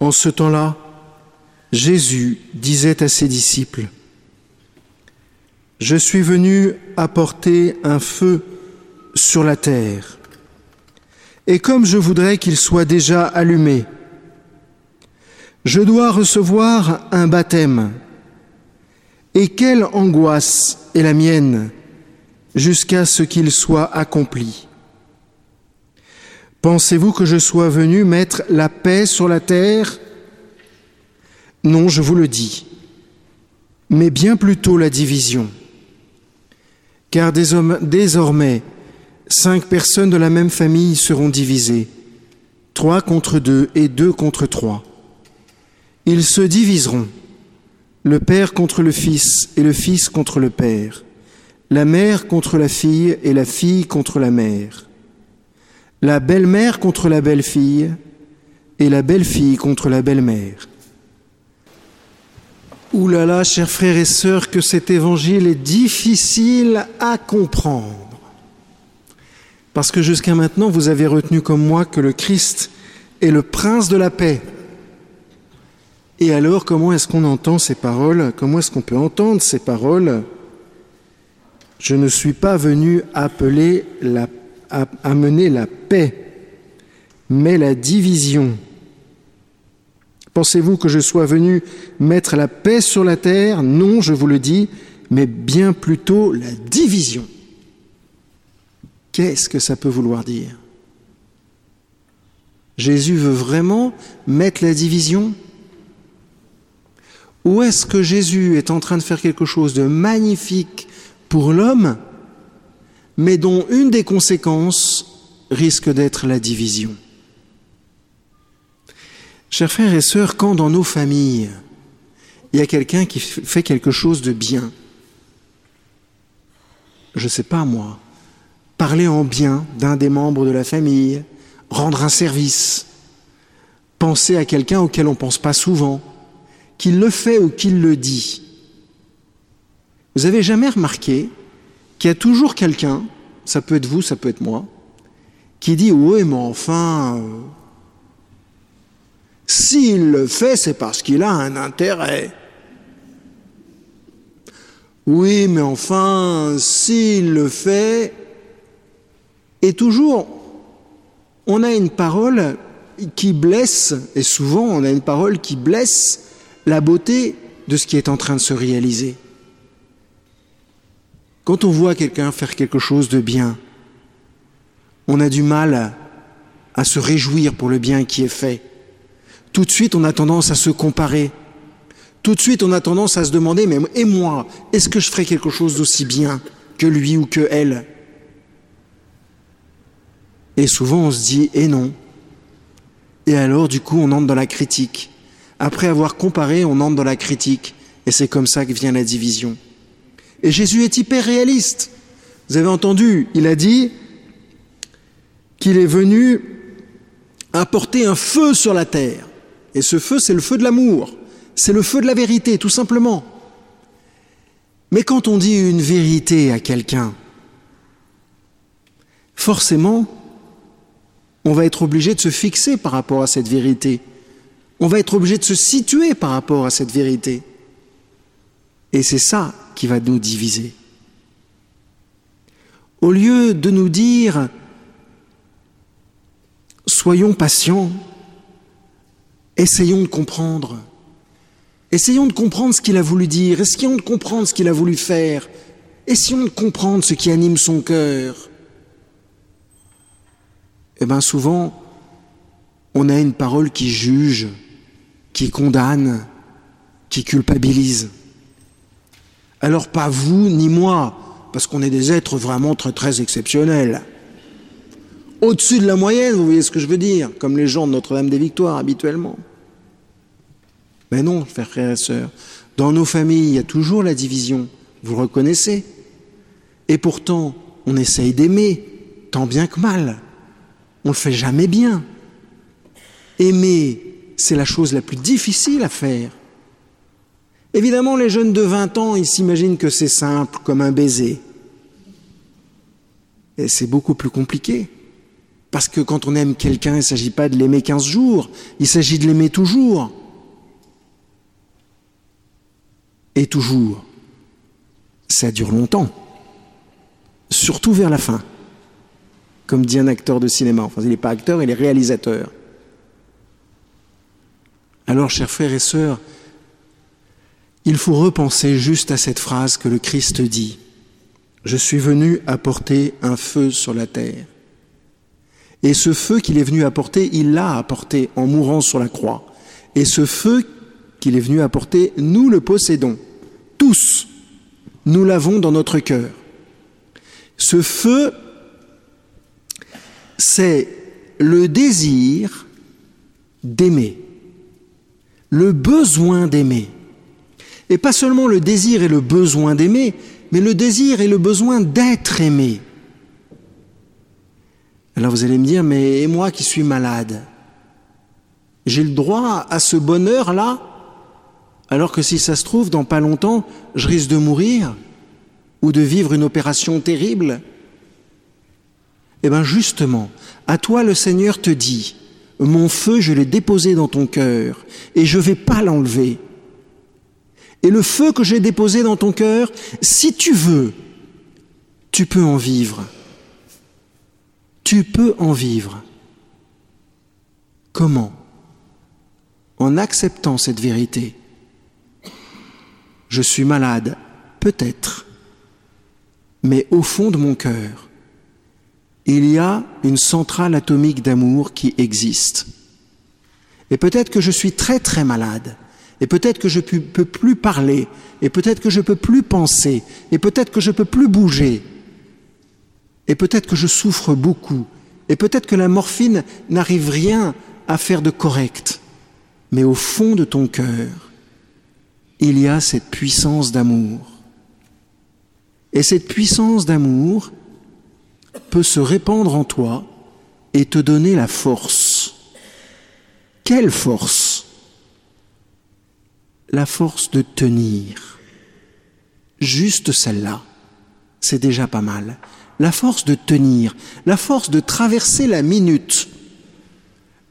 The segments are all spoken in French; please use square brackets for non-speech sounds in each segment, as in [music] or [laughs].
En ce temps-là, Jésus disait à ses disciples, Je suis venu apporter un feu sur la terre, et comme je voudrais qu'il soit déjà allumé, je dois recevoir un baptême. Et quelle angoisse est la mienne jusqu'à ce qu'il soit accompli. Pensez-vous que je sois venu mettre la paix sur la terre? Non, je vous le dis, mais bien plutôt la division. Car désormais, cinq personnes de la même famille seront divisées, trois contre deux et deux contre trois. Ils se diviseront, le Père contre le Fils et le Fils contre le Père, la mère contre la fille et la fille contre la mère la belle-mère contre la belle-fille et la belle-fille contre la belle-mère. Ouh là là, chers frères et sœurs, que cet évangile est difficile à comprendre. Parce que jusqu'à maintenant, vous avez retenu comme moi que le Christ est le prince de la paix. Et alors, comment est-ce qu'on entend ces paroles? Comment est-ce qu'on peut entendre ces paroles? Je ne suis pas venu appeler la paix amener la paix, mais la division. Pensez-vous que je sois venu mettre la paix sur la terre? Non, je vous le dis, mais bien plutôt la division. Qu'est-ce que ça peut vouloir dire? Jésus veut vraiment mettre la division? Ou est-ce que Jésus est en train de faire quelque chose de magnifique pour l'homme? Mais dont une des conséquences risque d'être la division. Chers frères et sœurs, quand dans nos familles, il y a quelqu'un qui fait quelque chose de bien, je ne sais pas moi, parler en bien d'un des membres de la famille, rendre un service, penser à quelqu'un auquel on ne pense pas souvent, qu'il le fait ou qu'il le dit. Vous avez jamais remarqué qu'il y a toujours quelqu'un, ça peut être vous, ça peut être moi, qui dit Oui, mais enfin, euh, s'il le fait, c'est parce qu'il a un intérêt. Oui, mais enfin, s'il le fait, et toujours, on a une parole qui blesse, et souvent on a une parole qui blesse la beauté de ce qui est en train de se réaliser. Quand on voit quelqu'un faire quelque chose de bien, on a du mal à, se réjouir pour le bien qui est fait. Tout de suite, on a tendance à se comparer. Tout de suite, on a tendance à se demander, mais et moi, est-ce que je ferai quelque chose d'aussi bien que lui ou que elle? Et souvent, on se dit, et non. Et alors, du coup, on entre dans la critique. Après avoir comparé, on entre dans la critique. Et c'est comme ça que vient la division. Et Jésus est hyper réaliste. Vous avez entendu, il a dit qu'il est venu apporter un feu sur la terre. Et ce feu, c'est le feu de l'amour, c'est le feu de la vérité, tout simplement. Mais quand on dit une vérité à quelqu'un, forcément, on va être obligé de se fixer par rapport à cette vérité. On va être obligé de se situer par rapport à cette vérité. Et c'est ça qui va nous diviser. Au lieu de nous dire soyons patients, essayons de comprendre, essayons de comprendre ce qu'il a voulu dire, essayons de comprendre ce qu'il a voulu faire, essayons de comprendre ce qui anime son cœur. Eh bien souvent, on a une parole qui juge, qui condamne, qui culpabilise. Alors pas vous ni moi, parce qu'on est des êtres vraiment très très exceptionnels. Au-dessus de la moyenne, vous voyez ce que je veux dire, comme les gens de Notre-Dame des Victoires habituellement. Mais non, frères et sœurs, dans nos familles, il y a toujours la division, vous le reconnaissez. Et pourtant, on essaye d'aimer, tant bien que mal. On ne le fait jamais bien. Aimer, c'est la chose la plus difficile à faire. Évidemment, les jeunes de 20 ans, ils s'imaginent que c'est simple, comme un baiser. Et c'est beaucoup plus compliqué. Parce que quand on aime quelqu'un, il ne s'agit pas de l'aimer 15 jours, il s'agit de l'aimer toujours. Et toujours. Ça dure longtemps. Surtout vers la fin. Comme dit un acteur de cinéma. Enfin, il n'est pas acteur, il est réalisateur. Alors, chers frères et sœurs, il faut repenser juste à cette phrase que le Christ dit. Je suis venu apporter un feu sur la terre. Et ce feu qu'il est venu apporter, il l'a apporté en mourant sur la croix. Et ce feu qu'il est venu apporter, nous le possédons. Tous. Nous l'avons dans notre cœur. Ce feu, c'est le désir d'aimer, le besoin d'aimer. Et pas seulement le désir et le besoin d'aimer, mais le désir et le besoin d'être aimé. Alors vous allez me dire, mais et moi qui suis malade? J'ai le droit à ce bonheur-là? Alors que si ça se trouve, dans pas longtemps, je risque de mourir ou de vivre une opération terrible? Eh bien justement, à toi le Seigneur te dit, mon feu, je l'ai déposé dans ton cœur et je ne vais pas l'enlever. Et le feu que j'ai déposé dans ton cœur, si tu veux, tu peux en vivre. Tu peux en vivre. Comment? En acceptant cette vérité. Je suis malade, peut-être, mais au fond de mon cœur, il y a une centrale atomique d'amour qui existe. Et peut-être que je suis très très malade, et peut-être que je ne peux plus parler, et peut-être que je ne peux plus penser, et peut-être que je ne peux plus bouger, et peut-être que je souffre beaucoup, et peut-être que la morphine n'arrive rien à faire de correct, mais au fond de ton cœur, il y a cette puissance d'amour. Et cette puissance d'amour peut se répandre en toi et te donner la force. Quelle force? La force de tenir. Juste celle-là, c'est déjà pas mal la force de tenir, la force de traverser la minute,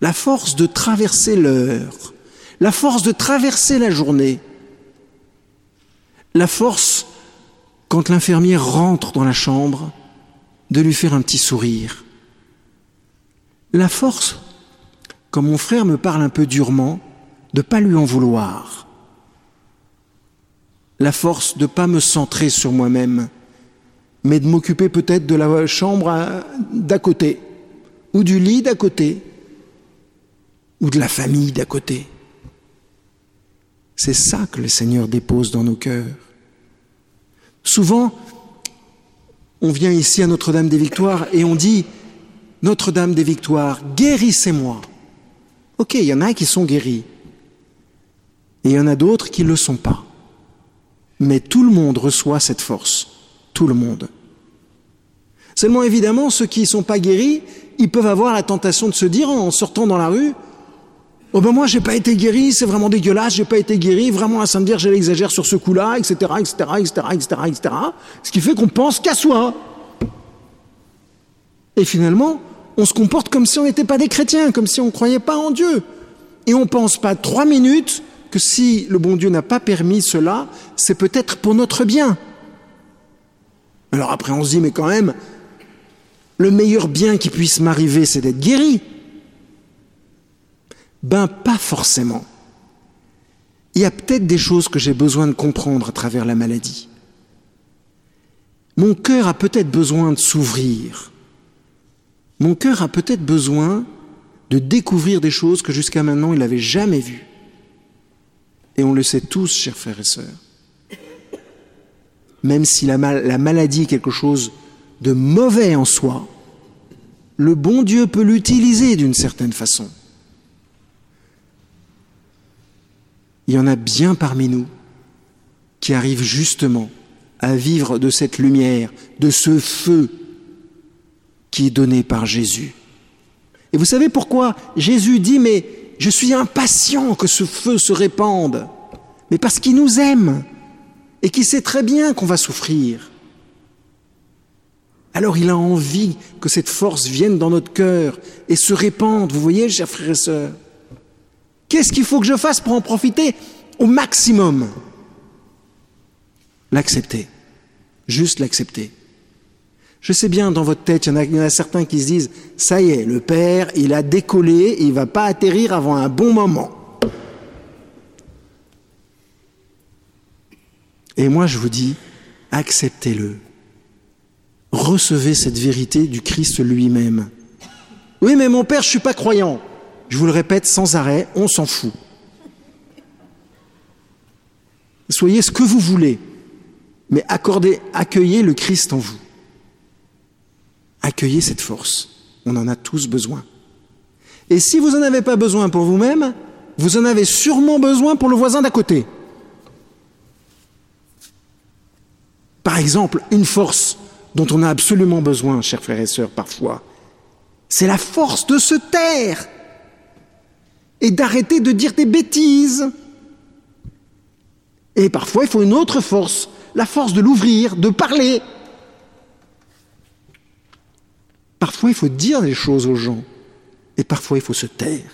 la force de traverser l'heure, la force de traverser la journée, la force, quand l'infirmière rentre dans la chambre, de lui faire un petit sourire. La force, quand mon frère me parle un peu durement, de ne pas lui en vouloir. La force de ne pas me centrer sur moi-même, mais de m'occuper peut-être de la chambre d'à côté, ou du lit d'à côté, ou de la famille d'à côté. C'est ça que le Seigneur dépose dans nos cœurs. Souvent, on vient ici à Notre-Dame des Victoires et on dit Notre-Dame des Victoires, guérissez-moi. Ok, il y en a qui sont guéris. Et il y en a d'autres qui ne le sont pas. Mais tout le monde reçoit cette force tout le monde. Seulement évidemment, ceux qui ne sont pas guéris, ils peuvent avoir la tentation de se dire en sortant dans la rue, Oh ben moi j'ai pas été guéri, c'est vraiment dégueulasse, j'ai pas été guéri, vraiment la Sainte Vierge elle exagère sur ce coup-là, etc., etc., etc., etc., etc. Ce qui fait qu'on pense qu'à soi. Et finalement, on se comporte comme si on n'était pas des chrétiens, comme si on ne croyait pas en Dieu. Et on pense pas trois minutes que si le bon Dieu n'a pas permis cela, c'est peut-être pour notre bien. Alors après, on se dit, mais quand même, le meilleur bien qui puisse m'arriver, c'est d'être guéri. Ben, pas forcément. Il y a peut-être des choses que j'ai besoin de comprendre à travers la maladie. Mon cœur a peut-être besoin de s'ouvrir. Mon cœur a peut-être besoin de découvrir des choses que jusqu'à maintenant il n'avait jamais vues. Et on le sait tous, chers frères et sœurs même si la, maladie est quelque chose de mauvais en soi, le bon Dieu peut l'utiliser d'une certaine façon. Il y en a bien parmi nous qui arrivent justement à vivre de cette lumière, de ce feu qui est donné par Jésus. Et vous savez pourquoi Jésus dit, mais je suis impatient que ce feu se répande, mais parce qu'il nous aime et qui sait très bien qu'on va souffrir. alors il a envie que cette force vienne dans notre cœur et se répande. Vous voyez, chers frères et sœurs Qu'est-ce qu'il faut que je fasse pour en profiter au maximum? L'accepter. Juste l'accepter. Je sais bien, dans votre tête, il y, en a, certains qui se disent, ça y est, le Père, il a décollé, il ne va pas atterrir avant un bon moment. Et moi, je vous dis, acceptez-le. Recevez cette vérité du Christ lui-même. Oui, mais mon Père, je ne suis pas croyant. Je vous le répète sans arrêt, on s'en fout. Soyez ce que vous voulez, mais accordez, accueillez le Christ en vous. Accueillez cette force. On en a tous besoin. Et si vous n'en avez pas besoin pour vous-même, vous en avez sûrement besoin pour le voisin d'à côté. Par exemple, une force dont on a absolument besoin, chers frères et sœurs, parfois, c'est la force de se taire et d'arrêter de dire des bêtises. Et parfois, il faut une autre force, la force de l'ouvrir, de parler. Parfois, il faut dire des choses aux gens, et parfois, il faut se taire.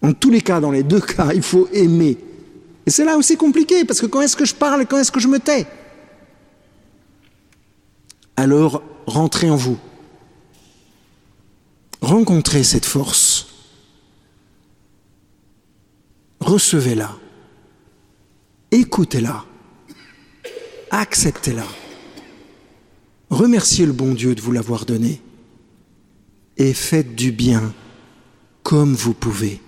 En tous les cas, dans les deux [laughs] cas, il faut aimer. Et c'est là aussi compliqué, parce que quand est-ce que je parle et quand est-ce que je me tais? Alors, rentrez en vous. Rencontrez cette force. Recevez-la. Écoutez-la. Acceptez-la. Remerciez le bon Dieu de vous l'avoir donnée et faites du bien comme vous pouvez.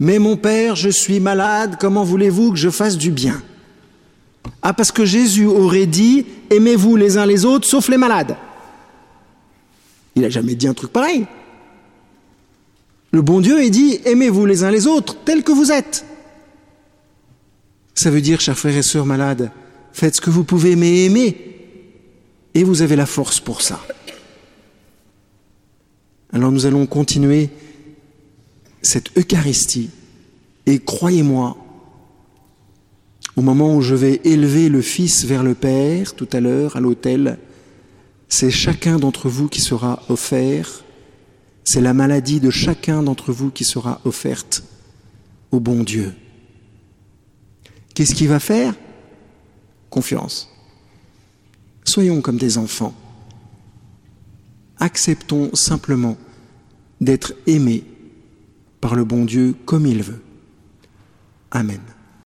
Mais mon Père, je suis malade, comment voulez-vous que je fasse du bien? Ah, parce que Jésus aurait dit, aimez-vous les uns les autres, sauf les malades. Il n'a jamais dit un truc pareil. Le bon Dieu est dit, aimez-vous les uns les autres, tels que vous êtes. Ça veut dire, chers frères et sœurs malades, faites ce que vous pouvez, mais aimez. Et vous avez la force pour ça. Alors nous allons continuer cette Eucharistie. Et croyez-moi, au moment où je vais élever le Fils vers le Père, tout à l'heure, à l'autel, c'est chacun d'entre vous qui sera offert, c'est la maladie de chacun d'entre vous qui sera offerte au bon Dieu. Qu'est-ce qu'il va faire? Confiance. Soyons comme des enfants acceptons simplement d'être aimés par le bon Dieu comme il veut. Amen.